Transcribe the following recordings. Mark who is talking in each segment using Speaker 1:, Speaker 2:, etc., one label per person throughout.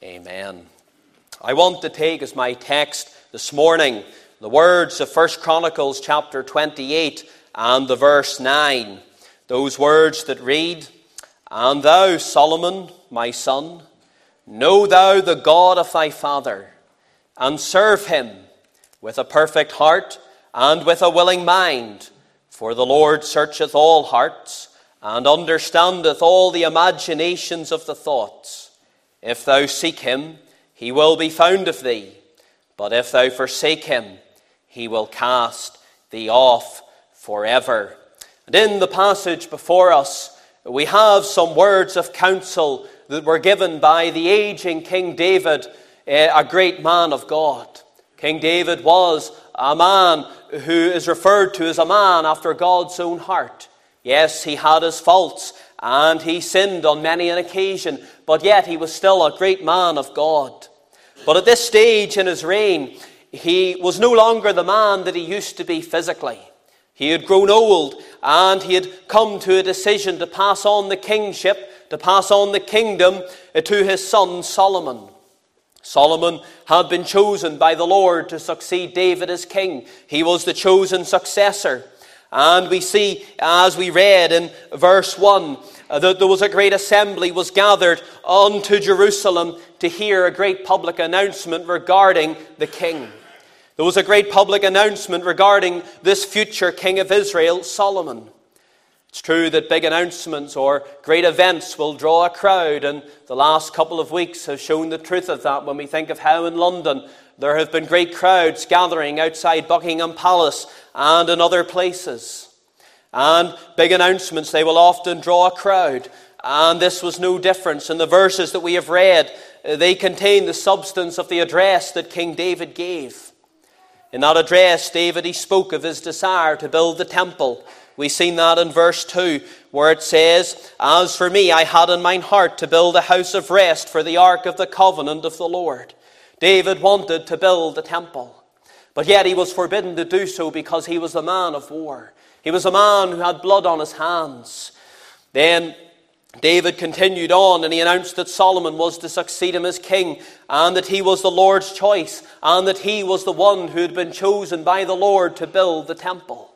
Speaker 1: Amen. I want to take as my text this morning the words of 1 Chronicles chapter 28 and the verse 9. Those words that read, And thou, Solomon, my son, know thou the God of thy father, and serve him with a perfect heart and with a willing mind. For the Lord searcheth all hearts, and understandeth all the imaginations of the thoughts. If thou seek him, he will be found of thee. But if thou forsake him, he will cast thee off forever. And in the passage before us, we have some words of counsel that were given by the aging King David, eh, a great man of God. King David was a man who is referred to as a man after God's own heart. Yes, he had his faults and he sinned on many an occasion, but yet he was still a great man of God. But at this stage in his reign, he was no longer the man that he used to be physically. He had grown old and he had come to a decision to pass on the kingship, to pass on the kingdom uh, to his son Solomon. Solomon had been chosen by the Lord to succeed David as king. He was the chosen successor. And we see, as we read in verse 1, uh, that there was a great assembly was gathered unto Jerusalem to hear a great public announcement regarding the king. There was a great public announcement regarding this future king of Israel, Solomon. It's true that big announcements or great events will draw a crowd, and the last couple of weeks have shown the truth of that when we think of how in London there have been great crowds gathering outside Buckingham Palace and in other places. And big announcements, they will often draw a crowd. And this was no difference. In the verses that we have read, uh, they contain the substance of the address that King David gave. In that address, David, he spoke of his desire to build the temple. We've seen that in verse 2, where it says, As for me, I had in mine heart to build a house of rest for the ark of the covenant of the Lord. David wanted to build a temple, but yet he was forbidden to do so because he was a man of war. He was a man who had blood on his hands. Then David continued on and he announced that Solomon was to succeed him as king and that he was the Lord's choice and that he was the one who had been chosen by the Lord to build the temple.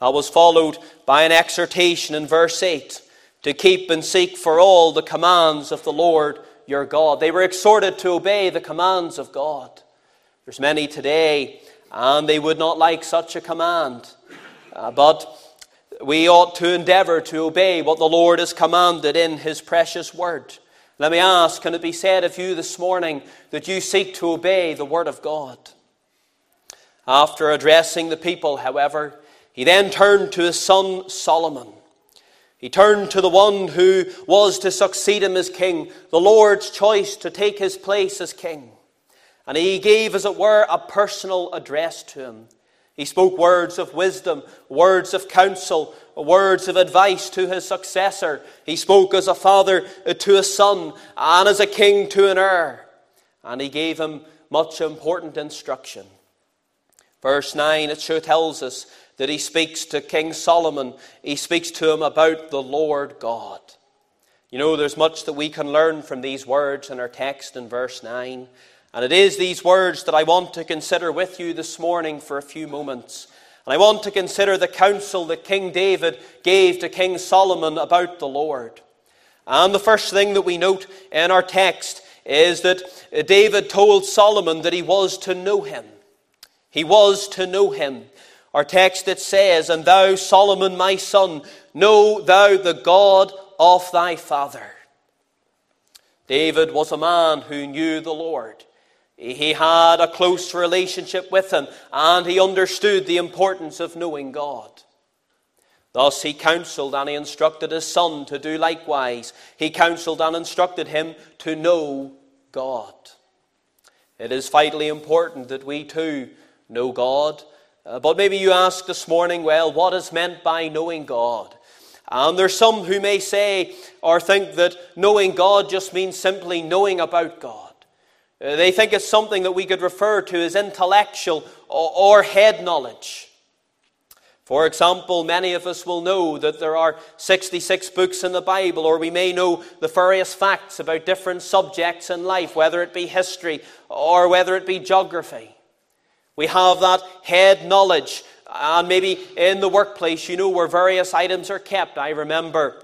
Speaker 1: That was followed by an exhortation in verse 8 to keep and seek for all the commands of the Lord your God. They were exhorted to obey the commands of God. There's many today, and they would not like such a command. Uh, but we ought to endeavor to obey what the Lord has commanded in His precious word. Let me ask can it be said of you this morning that you seek to obey the word of God? After addressing the people, however, he then turned to his son Solomon. He turned to the one who was to succeed him as king, the Lord's choice to take his place as king. And he gave, as it were, a personal address to him. He spoke words of wisdom, words of counsel, words of advice to his successor. He spoke as a father to a son, and as a king to an heir. And he gave him much important instruction. Verse 9, it sure tells us that he speaks to King Solomon, he speaks to him about the Lord God. You know, there's much that we can learn from these words in our text in verse 9. And it is these words that I want to consider with you this morning for a few moments. And I want to consider the counsel that King David gave to King Solomon about the Lord. And the first thing that we note in our text is that David told Solomon that he was to know him. He was to know him. Our text it says, And thou, Solomon, my son, know thou the God of thy father. David was a man who knew the Lord. He had a close relationship with him, and he understood the importance of knowing God. Thus he counseled and he instructed his son to do likewise. He counseled and instructed him to know God. It is vitally important that we too know God uh, but maybe you ask this morning, well, what is meant by knowing God? And there's some who may say or think that knowing God just means simply knowing about God. Uh, they think it's something that we could refer to as intellectual or, or head knowledge. For example, many of us will know that there are 66 books in the Bible, or we may know the various facts about different subjects in life, whether it be history or whether it be geography. We have that head knowledge, and maybe in the workplace, you know, where various items are kept. I remember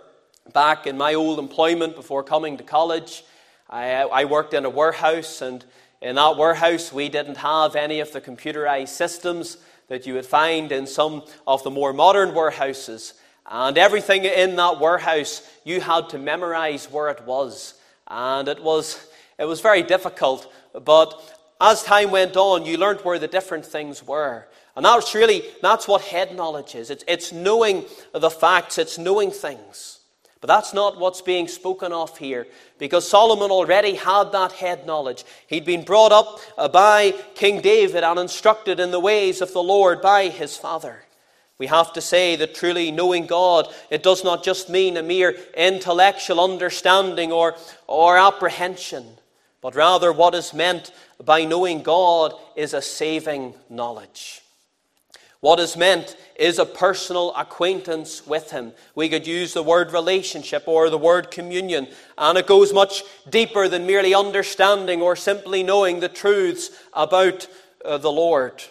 Speaker 1: back in my old employment before coming to college, I, I worked in a warehouse, and in that warehouse, we didn't have any of the computerized systems that you would find in some of the more modern warehouses. And everything in that warehouse, you had to memorize where it was. And it was, it was very difficult. But as time went on, you learned where the different things were. And that's really, that's what head knowledge is. It's, it's knowing the facts, it's knowing things. But that's not what's being spoken of here, because Solomon already had that head knowledge. He'd been brought up uh, by King David and instructed in the ways of the Lord by his father. We have to say that truly knowing God, it does not just mean a mere intellectual understanding or, or apprehension, but rather what is meant by knowing God is a saving knowledge. What is meant is a personal acquaintance with Him. We could use the word relationship or the word communion, and it goes much deeper than merely understanding or simply knowing the truths about uh, the Lord.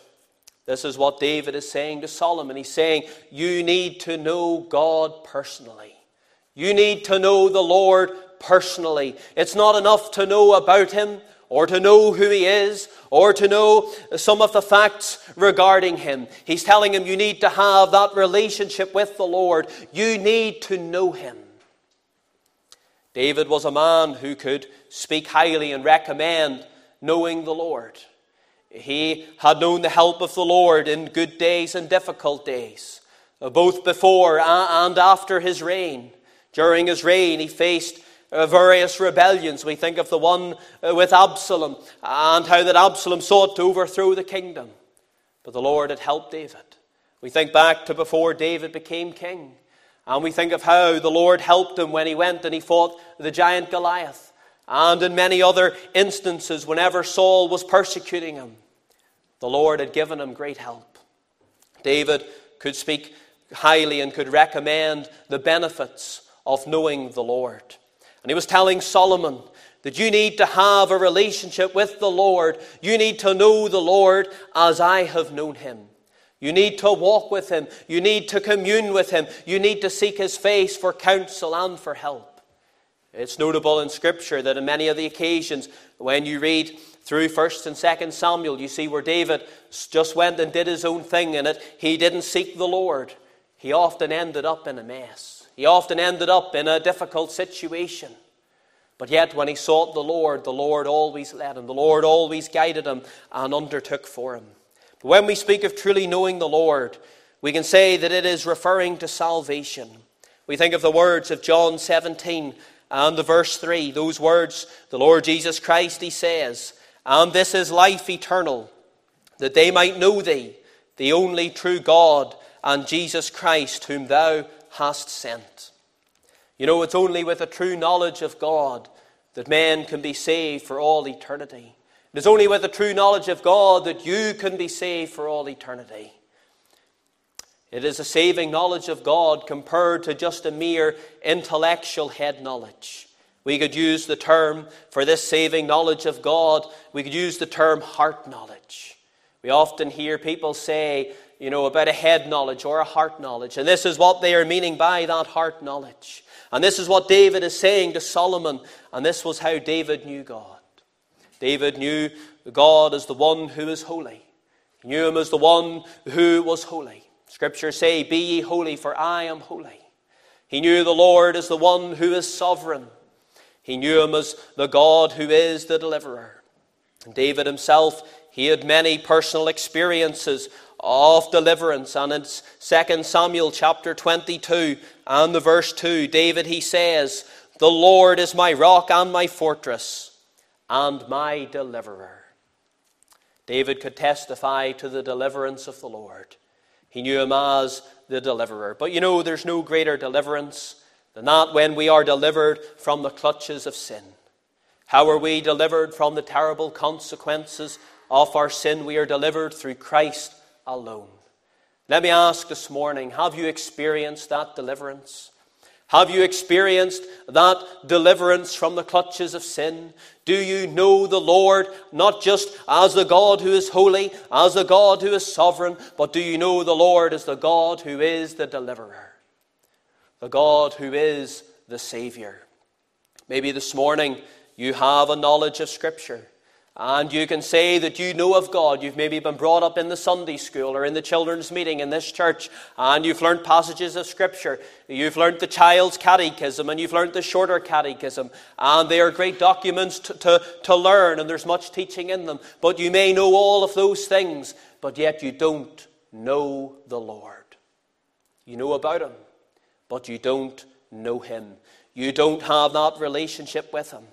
Speaker 1: This is what David is saying to Solomon. He's saying, You need to know God personally. You need to know the Lord personally. It's not enough to know about Him or to know who he is, or to know some of the facts regarding him. He's telling him you need to have that relationship with the Lord. You need to know him. David was a man who could speak highly and recommend knowing the Lord. He had known the help of the Lord in good days and difficult days, both before and after his reign. During his reign, he faced various rebellions. We think of the one uh, with Absalom and how that Absalom sought to overthrow the kingdom. But the Lord had helped David. We think back to before David became king. And we think of how the Lord helped him when he went and he fought the giant Goliath. And in many other instances, whenever Saul was persecuting him, the Lord had given him great help. David could speak highly and could recommend the benefits of knowing the Lord. And he was telling Solomon that you need to have a relationship with the Lord. You need to know the Lord as I have known him. You need to walk with him. You need to commune with him. You need to seek his face for counsel and for help. It's notable in Scripture that in many of the occasions when you read through 1st and 2nd Samuel, you see where David just went and did his own thing in it. He didn't seek the Lord. He often ended up in a mess. He often ended up in a difficult situation. But yet, when he sought the Lord, the Lord always led him. The Lord always guided him and undertook for him. But when we speak of truly knowing the Lord, we can say that it is referring to salvation. We think of the words of John 17 and the verse 3. Those words, the Lord Jesus Christ, he says, And this is life eternal, that they might know thee, the only true God, and Jesus Christ, whom thou hast sent. You know, it's only with a true knowledge of God that men can be saved for all eternity. It is only with a true knowledge of God that you can be saved for all eternity. It is a saving knowledge of God compared to just a mere intellectual head knowledge. We could use the term for this saving knowledge of God, we could use the term heart knowledge. We often hear people say, you know, about a head knowledge or a heart knowledge. And this is what they are meaning by that heart knowledge. And this is what David is saying to Solomon. And this was how David knew God. David knew God as the one who is holy. He knew him as the one who was holy. Scriptures say, Be ye holy, for I am holy. He knew the Lord as the one who is sovereign. He knew him as the God who is the deliverer. And David himself, he had many personal experiences of deliverance. And in 2 Samuel chapter 22 and the verse 2, David he says, The Lord is my rock and my fortress and my deliverer. David could testify to the deliverance of the Lord. He knew him as the deliverer. But you know, there's no greater deliverance than that when we are delivered from the clutches of sin. How are we delivered from the terrible consequences of our sin? We are delivered through Christ alone. Let me ask this morning have you experienced that deliverance? Have you experienced that deliverance from the clutches of sin? Do you know the Lord not just as the God who is holy, as the God who is sovereign, but do you know the Lord as the God who is the deliverer, the God who is the Savior? Maybe this morning you have a knowledge of Scripture. And you can say that you know of God. You've maybe been brought up in the Sunday school or in the children's meeting in this church, and you've learned passages of Scripture. You've learned the child's catechism, and you've learned the shorter catechism. And they are great documents to, to, to learn, and there's much teaching in them. But you may know all of those things, but yet you don't know the Lord. You know about Him, but you don't know Him. You don't have that relationship with Him.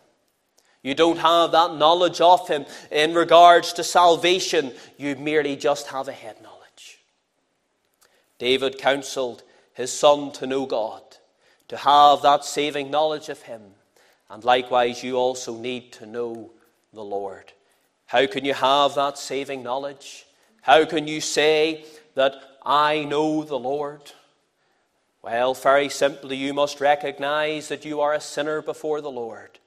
Speaker 1: You don't have that knowledge of Him in regards to salvation. You merely just have a head knowledge. David counseled his son to know God, to have that saving knowledge of Him. And likewise, you also need to know the Lord. How can you have that saving knowledge? How can you say that I know the Lord? Well, very simply, you must recognize that you are a sinner before the Lord.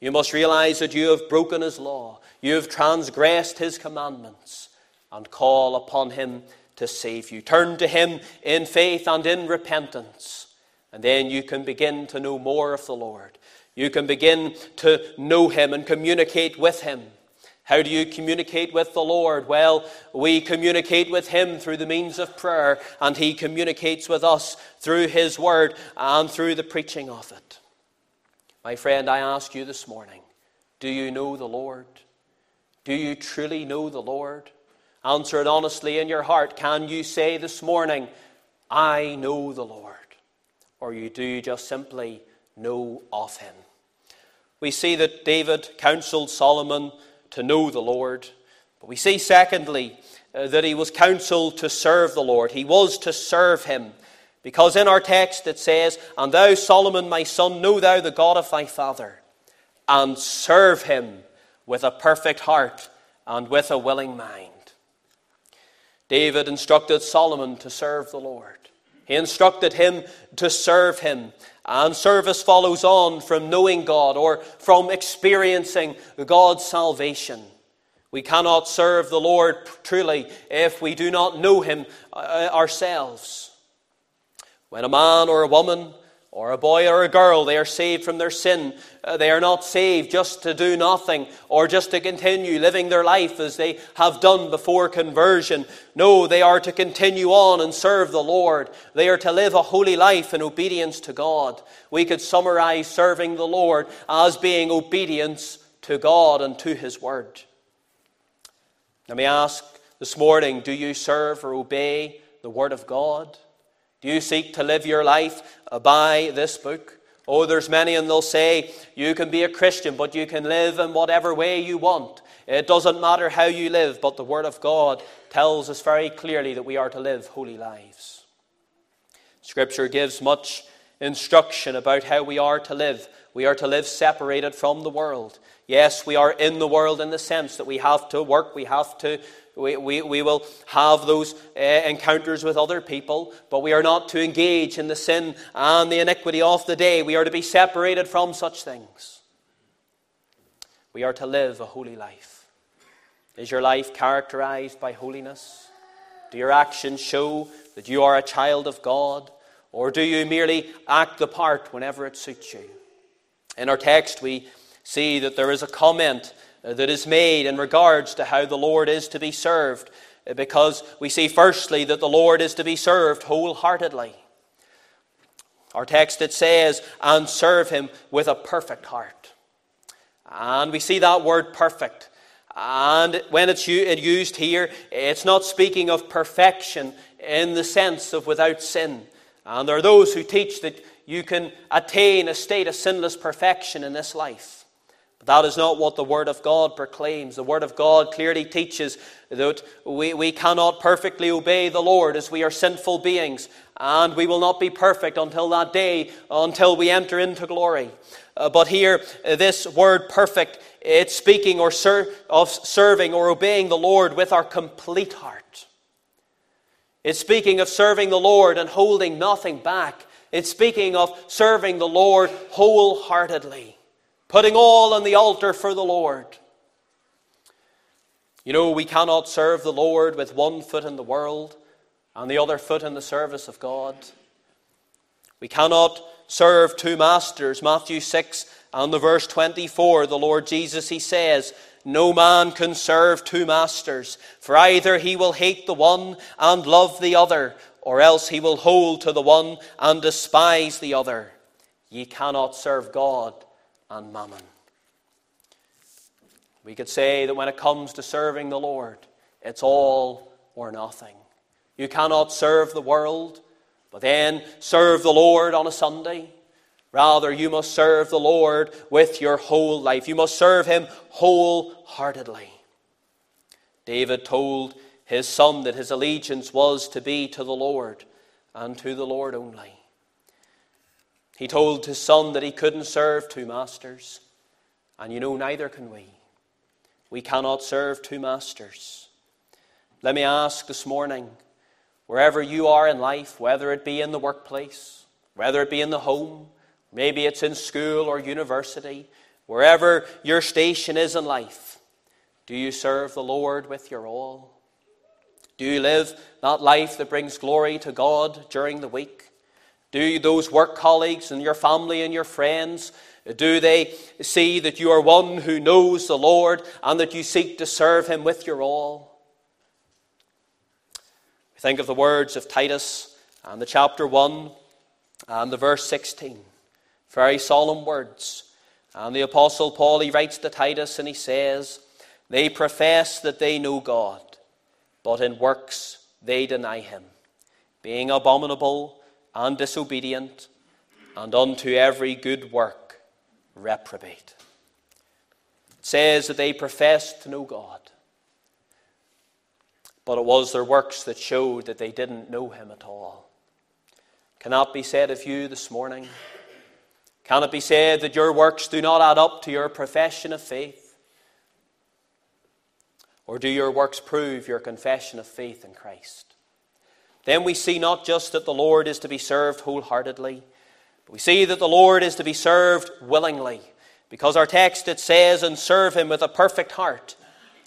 Speaker 1: You must realize that you have broken his law, you have transgressed his commandments, and call upon him to save you. Turn to him in faith and in repentance, and then you can begin to know more of the Lord. You can begin to know him and communicate with him. How do you communicate with the Lord? Well, we communicate with Him through the means of prayer, and He communicates with us through His Word and through the preaching of it. My friend, I ask you this morning do you know the Lord? Do you truly know the Lord? Answer it honestly in your heart. Can you say this morning, I know the Lord? Or you do you just simply know of him? We see that David counseled Solomon to know the Lord. But we see, secondly, uh, that he was counseled to serve the Lord. He was to serve him. Because in our text it says, And thou, Solomon, my son, know thou the God of thy father, and serve him with a perfect heart and with a willing mind. David instructed Solomon to serve the Lord. He instructed him to serve him. And service follows on from knowing God or from experiencing God's salvation. We cannot serve the Lord truly if we do not know Him uh, ourselves. When a man or a woman or a boy or a girl, they are saved from their sin. Uh, they are not saved just to do nothing or just to continue living their life as they have done before conversion. No, they are to continue on and serve the Lord. They are to live a holy life in obedience to God. We could summarize serving the Lord as being obedience to God and to His Word. Let me ask this morning do you serve or obey the Word of God? Do you seek to live your life by this book? Oh, there's many, and they'll say, You can be a Christian, but you can live in whatever way you want. It doesn't matter how you live, but the Word of God tells us very clearly that we are to live holy lives. Scripture gives much instruction about how we are to live. We are to live separated from the world. Yes, we are in the world in the sense that we have to work, we have to we, we, we will have those uh, encounters with other people, but we are not to engage in the sin and the iniquity of the day. We are to be separated from such things. We are to live a holy life. Is your life characterized by holiness? Do your actions show that you are a child of God? Or do you merely act the part whenever it suits you? In our text, we see that there is a comment that is made in regards to how the Lord is to be served, uh, because we see firstly that the Lord is to be served wholeheartedly. Our text it says, and serve him with a perfect heart. And we see that word perfect. And when it's used here, it's not speaking of perfection in the sense of without sin. And there are those who teach that you can attain a state of sinless perfection in this life. But that is not what the Word of God proclaims. The Word of God clearly teaches that we, we cannot perfectly obey the Lord as we are sinful beings, and we will not be perfect until that day, until we enter into glory. Uh, but here, uh, this word perfect, it's speaking or ser- of serving or obeying the Lord with our complete heart. It's speaking of serving the Lord and holding nothing back. It's speaking of serving the Lord wholeheartedly, putting all on the altar for the Lord. You know, we cannot serve the Lord with one foot in the world and the other foot in the service of God. We cannot serve two masters. Matthew 6 and the verse 24, the Lord Jesus, he says, No man can serve two masters, for either he will hate the one and love the other, or else he will hold to the one and despise the other. Ye cannot serve God and mammon. We could say that when it comes to serving the Lord, it's all or nothing. You cannot serve the world, but then serve the Lord on a Sunday. Rather, you must serve the Lord with your whole life. You must serve Him wholeheartedly. David told his son that his allegiance was to be to the Lord and to the Lord only. He told his son that he couldn't serve two masters, and you know, neither can we. We cannot serve two masters. Let me ask this morning wherever you are in life, whether it be in the workplace, whether it be in the home, maybe it's in school or university, wherever your station is in life, do you serve the Lord with your all? Do you live that life that brings glory to God during the week? Do those work colleagues and your family and your friends, do they see that you are one who knows the Lord and that you seek to serve Him with your all? Think of the words of Titus and the chapter 1 and the verse 16. Very solemn words. And the Apostle Paul, he writes to Titus and he says, They profess that they know God, but in works they deny him, being abominable and disobedient, and unto every good work reprobate. It says that they professed to know God but it was their works that showed that they didn't know him at all. Cannot be said of you this morning? Can it be said that your works do not add up to your profession of faith? Or do your works prove your confession of faith in Christ? Then we see not just that the Lord is to be served wholeheartedly, but we see that the Lord is to be served willingly. Because our text it says, and serve him with a perfect heart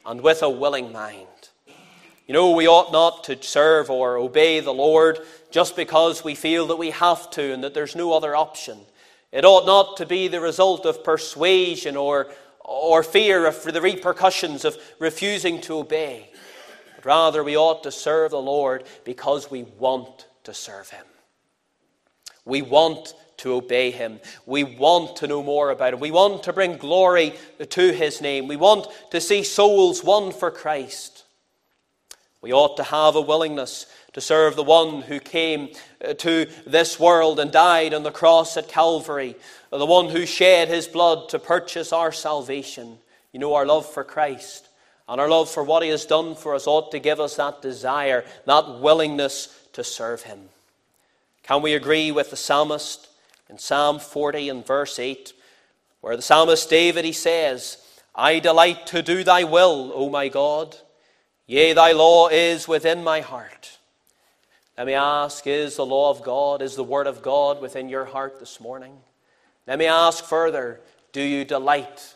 Speaker 1: and with a willing mind. You know, we ought not to serve or obey the Lord just because we feel that we have to and that there's no other option. It ought not to be the result of persuasion or, or fear of the repercussions of refusing to obey. But rather, we ought to serve the Lord because we want to serve Him. We want to obey Him. We want to know more about Him. We want to bring glory to His name. We want to see souls won for Christ. We ought to have a willingness to serve the one who came uh, to this world and died on the cross at Calvary, the one who shed his blood to purchase our salvation. You know, our love for Christ and our love for what he has done for us ought to give us that desire, that willingness to serve him. Can we agree with the psalmist in Psalm 40 and verse 8, where the psalmist David he says, I delight to do thy will, O my God. Yea, thy law is within my heart. Let me ask is the law of God, is the word of God within your heart this morning? Let me ask further do you delight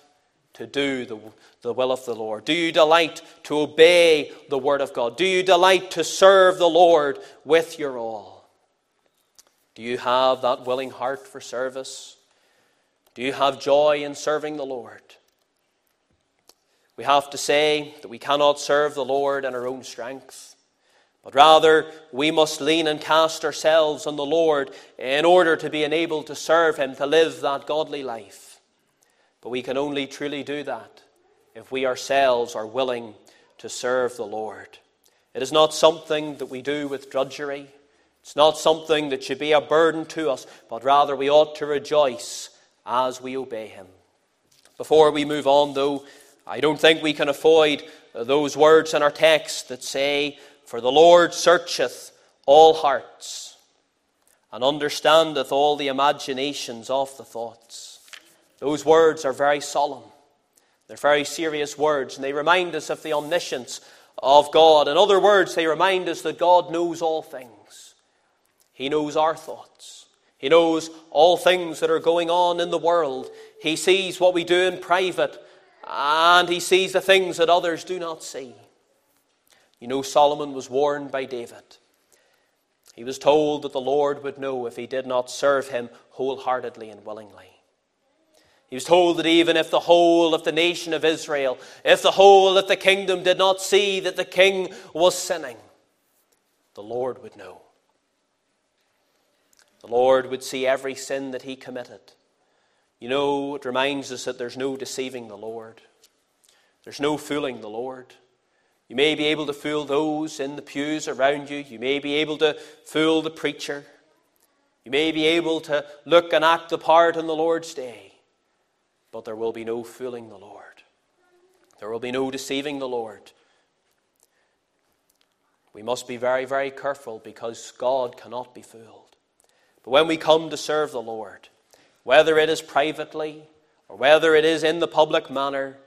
Speaker 1: to do the, the will of the Lord? Do you delight to obey the word of God? Do you delight to serve the Lord with your all? Do you have that willing heart for service? Do you have joy in serving the Lord? We have to say that we cannot serve the Lord in our own strength, but rather we must lean and cast ourselves on the Lord in order to be enabled to serve Him, to live that godly life. But we can only truly do that if we ourselves are willing to serve the Lord. It is not something that we do with drudgery. It's not something that should be a burden to us, but rather we ought to rejoice as we obey Him. Before we move on, though, I don't think we can avoid those words in our text that say, For the Lord searcheth all hearts and understandeth all the imaginations of the thoughts. Those words are very solemn. They're very serious words, and they remind us of the omniscience of God. In other words, they remind us that God knows all things. He knows our thoughts. He knows all things that are going on in the world. He sees what we do in private, and He sees the things that others do not see. You know, Solomon was warned by David. He was told that the Lord would know if he did not serve him wholeheartedly and willingly. He was told that even if the whole of the nation of Israel, if the whole of the kingdom did not see that the king was sinning, the Lord would know. The Lord would see every sin that he committed. You know, it reminds us that there's no deceiving the Lord, there's no fooling the Lord. You may be able to fool those in the pews around you, you may be able to fool the preacher, you may be able to look and act the part on the Lord's day but there will be no fooling the Lord. There will be no deceiving the Lord. We must be very, very careful because God cannot be fooled. But when we come to serve the Lord, whether it is privately or whether it is in the public manner,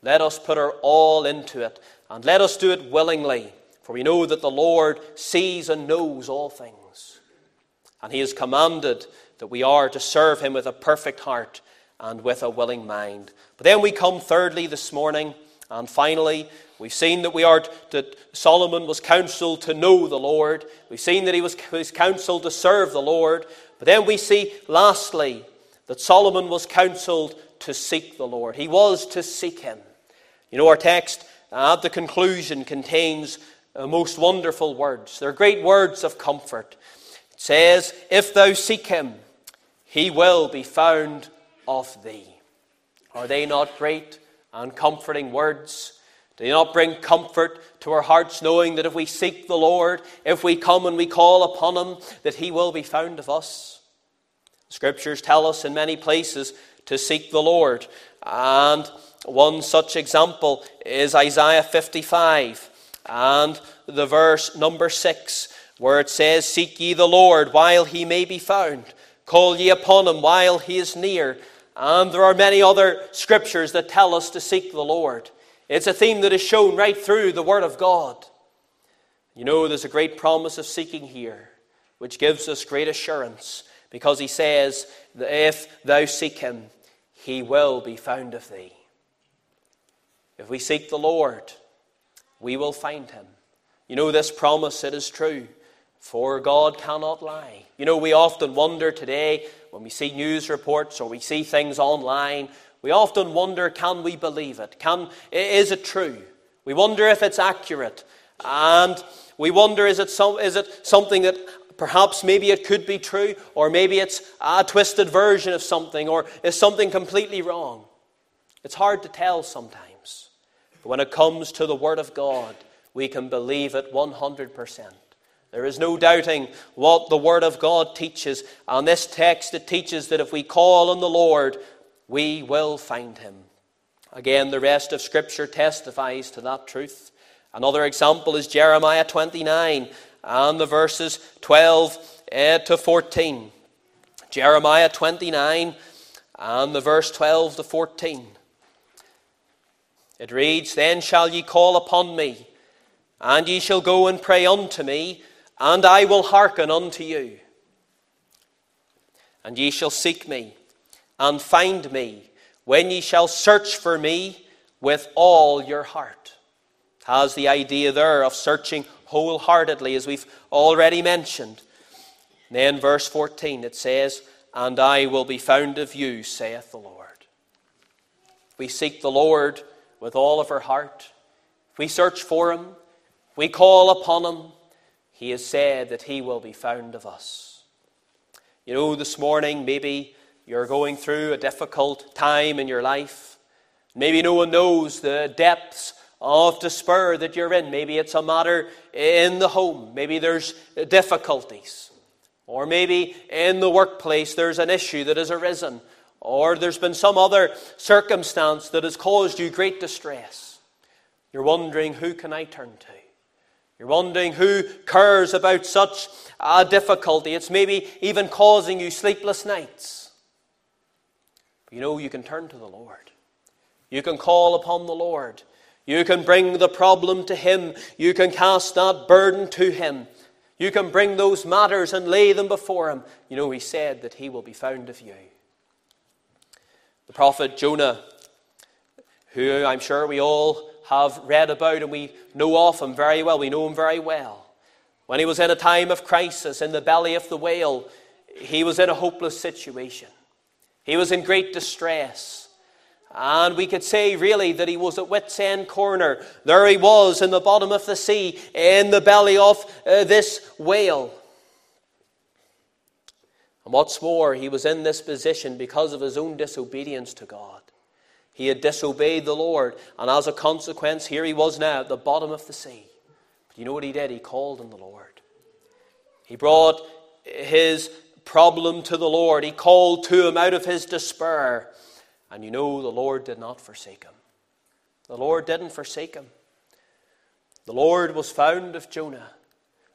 Speaker 1: let us put our all into it and let us do it willingly, for we know that the Lord sees and knows all things. And He has commanded that we are to serve Him with a perfect heart and with a willing mind. But then we come thirdly this morning, and finally, we've seen that we are that Solomon was counseled to know the Lord. We've seen that he was, was counseled to serve the Lord. But then we see, lastly, that Solomon was counseled to seek the Lord. He was to seek him. You know, our text at the conclusion contains uh, most wonderful words. They're great words of comfort. It says, If thou seek him, he will be found of thee. Are they not great and comforting words? Do they not bring comfort to our hearts, knowing that if we seek the Lord, if we come and we call upon Him, that He will be found of us? Scriptures tell us in many places to seek the Lord. And one such example is Isaiah 55 and the verse number 6, where it says, Seek ye the Lord while he may be found, call ye upon him while he is near. And there are many other scriptures that tell us to seek the Lord. It's a theme that is shown right through the Word of God. You know, there's a great promise of seeking here, which gives us great assurance, because He says that if thou seek Him, He will be found of thee. If we seek the Lord, we will find Him. You know, this promise, it is true, for God cannot lie. You know, we often wonder today when we see news reports or we see things online, we often wonder can we believe it? Can, is it true? We wonder if it's accurate. And we wonder is it, some, is it something that perhaps maybe it could be true, or maybe it's a twisted version of something, or is something completely wrong? It's hard to tell sometimes. But when it comes to the Word of God, we can believe it 100%. There is no doubting what the Word of God teaches. On this text, it teaches that if we call on the Lord, we will find Him. Again, the rest of Scripture testifies to that truth. Another example is Jeremiah 29 and the verses 12 eh, to 14. Jeremiah 29 and the verse 12 to 14. It reads, Then shall ye call upon me, and ye shall go and pray unto me and I will hearken unto you. And ye shall seek me and find me when ye shall search for me with all your heart. Has the idea there of searching wholeheartedly, as we've already mentioned. then, verse 14, it says, And I will be found of you, saith the Lord. We seek the Lord with all of our heart. We search for him. We call upon him he has said that He will be found of us. You know, this morning, maybe you're going through a difficult time in your life. Maybe no one knows the depths of despair that you're in. Maybe it's a matter in the home. Maybe there's difficulties. Or maybe in the workplace there's an issue that has arisen. Or there's been some other circumstance that has caused you great distress. You're wondering, who can I turn to? You're wondering who cares about such a difficulty. It's maybe even causing you sleepless nights. But you know, you can turn to the Lord. You can call upon the Lord. You can bring the problem to Him. You can cast that burden to Him. You can bring those matters and lay them before Him. You know, He said that He will be found of you. The prophet Jonah, who I'm sure we all have read about and we know of him very well, we know him very well. When he was in a time of crisis in the belly of the whale, he was in a hopeless situation. He was in great distress. And we could say, really, that he was at wit's end corner. There he was in the bottom of the sea, in the belly of uh, this whale. And what's more, he was in this position because of his own disobedience to God. He had disobeyed the Lord, and as a consequence, here he was now at the bottom of the sea. But you know what he did? He called on the Lord. He brought his problem to the Lord. He called to him out of his despair. And you know, the Lord did not forsake him. The Lord didn't forsake him. The Lord was found of Jonah,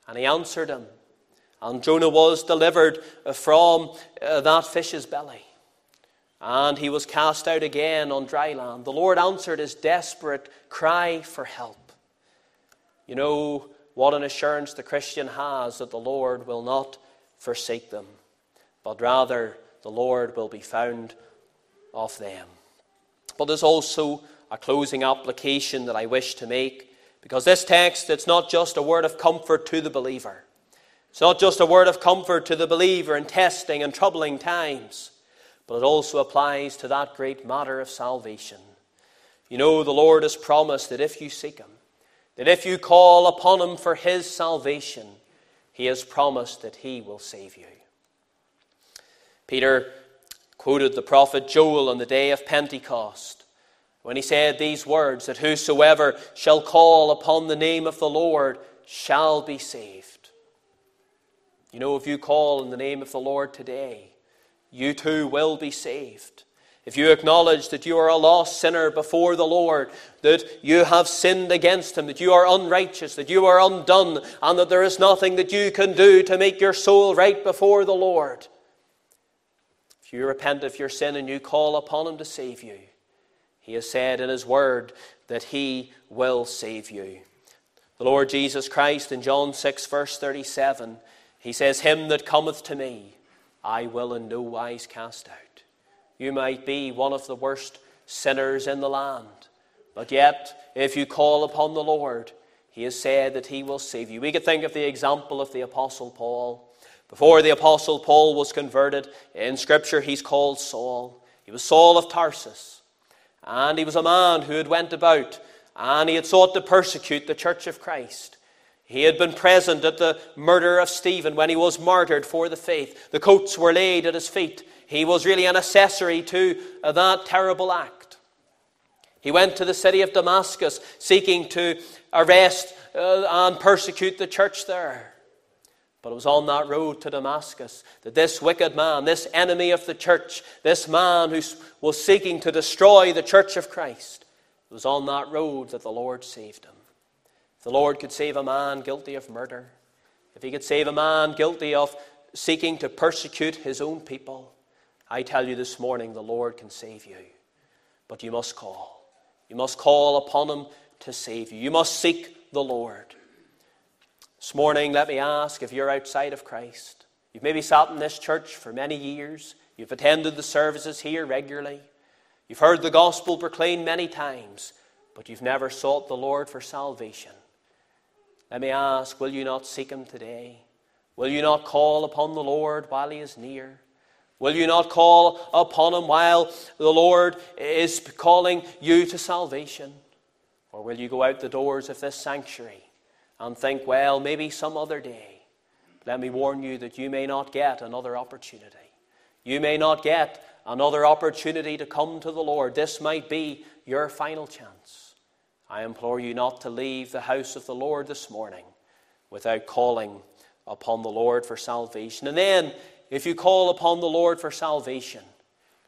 Speaker 1: and he answered him. And Jonah was delivered from uh, that fish's belly. And he was cast out again on dry land. The Lord answered his desperate cry for help. You know what an assurance the Christian has that the Lord will not forsake them but rather the Lord will be found of them. But there's also a closing application that I wish to make because this text it's not just a word of comfort to the believer. It's not just a word of comfort to the believer in testing and troubling times, but it also applies to that great matter of salvation. You know, the Lord has promised that if you seek Him, that if you call upon Him for His salvation, He has promised that He will save you. Peter quoted the prophet Joel on the day of Pentecost when he said these words that whosoever shall call upon the name of the Lord shall be saved. You know, if you call in the name of the Lord today, you too will be saved. If you acknowledge that you are a lost sinner before the Lord, that you have sinned against Him, that you are unrighteous, that you are undone, and that there is nothing that you can do to make your soul right before the Lord, if you repent of your sin and you call upon Him to save you, He has said in His Word that He will save you. The Lord Jesus Christ in John 6, verse 37, He says, Him that cometh to me, I will in no wise cast out. You might be one of the worst sinners in the land, but yet, if you call upon the Lord, He has said that He will save you. We could think of the example of the Apostle Paul. Before the Apostle Paul was converted, in Scripture he's called Saul. He was Saul of Tarsus. And he was a man who had went about and he had sought to persecute the church of Christ. He had been present at the murder of Stephen when he was martyred for the faith. The coats were laid at his feet. He was really an accessory to that terrible act. He went to the city of Damascus seeking to arrest uh, and persecute the church there. But it was on that road to Damascus that this wicked man, this enemy of the church, this man who was seeking to destroy the church of Christ, it was on that road that the Lord saved him. If the Lord could save a man guilty of murder, if he could save a man guilty of seeking to persecute his own people, I tell you this morning, the Lord can save you. But you must call. You must call upon him to save you. You must seek the Lord. This morning, let me ask if you're outside of Christ. You've maybe sat in this church for many years. You've attended the services here regularly. You've heard the gospel proclaimed many times, but you've never sought the Lord for salvation. Let me ask will you not seek Him today? Will you not call upon the Lord while He is near? Will you not call upon Him while the Lord is calling you to salvation? Or will you go out the doors of this sanctuary and think, well, maybe some other day. Let me warn you that you may not get another opportunity. You may not get another opportunity to come to the Lord. This might be your final chance. I implore you not to leave the house of the Lord this morning without calling upon the Lord for salvation. And then, if you call upon the Lord for salvation,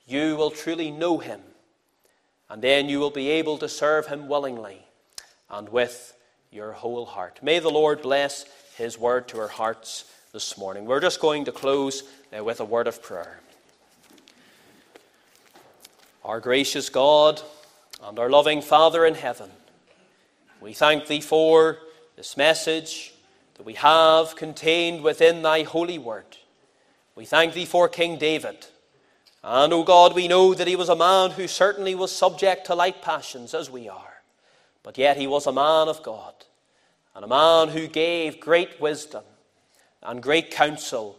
Speaker 1: you will truly know Him. And then you will be able to serve Him willingly and with your whole heart. May the Lord bless His word to our hearts this morning. We're just going to close with a word of prayer. Our gracious God and our loving Father in heaven, We thank thee for this message that we have contained within thy holy word. We thank thee for King David. And, O oh God, we know that he was a man who certainly was subject to like passions as we are. But yet he was a man of God, and a man who gave great wisdom and great counsel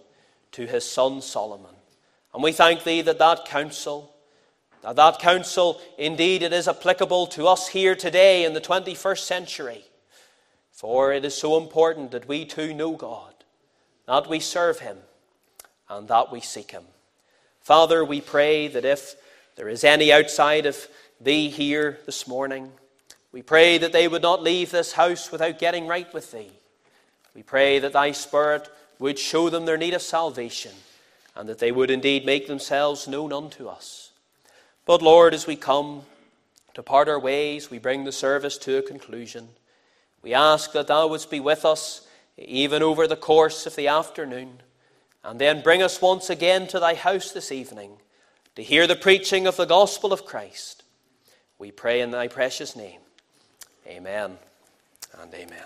Speaker 1: to his son Solomon. And we thank thee that that counsel, that counsel, indeed, it is applicable to us here today in the 21st century. For it is so important that we too know God, that we serve Him, and that we seek Him. Father, we pray that if there is any outside of Thee here this morning, we pray that they would not leave this house without getting right with Thee. We pray that Thy Spirit would show them their need of salvation and that they would indeed make themselves known unto us. But Lord, as we come to part our ways, we bring the service to a conclusion. We ask that Thou wouldst be with us even over the course of the afternoon, and then bring us once again to Thy house this evening to hear the preaching of the gospel of Christ. We pray in Thy precious name. Amen and amen.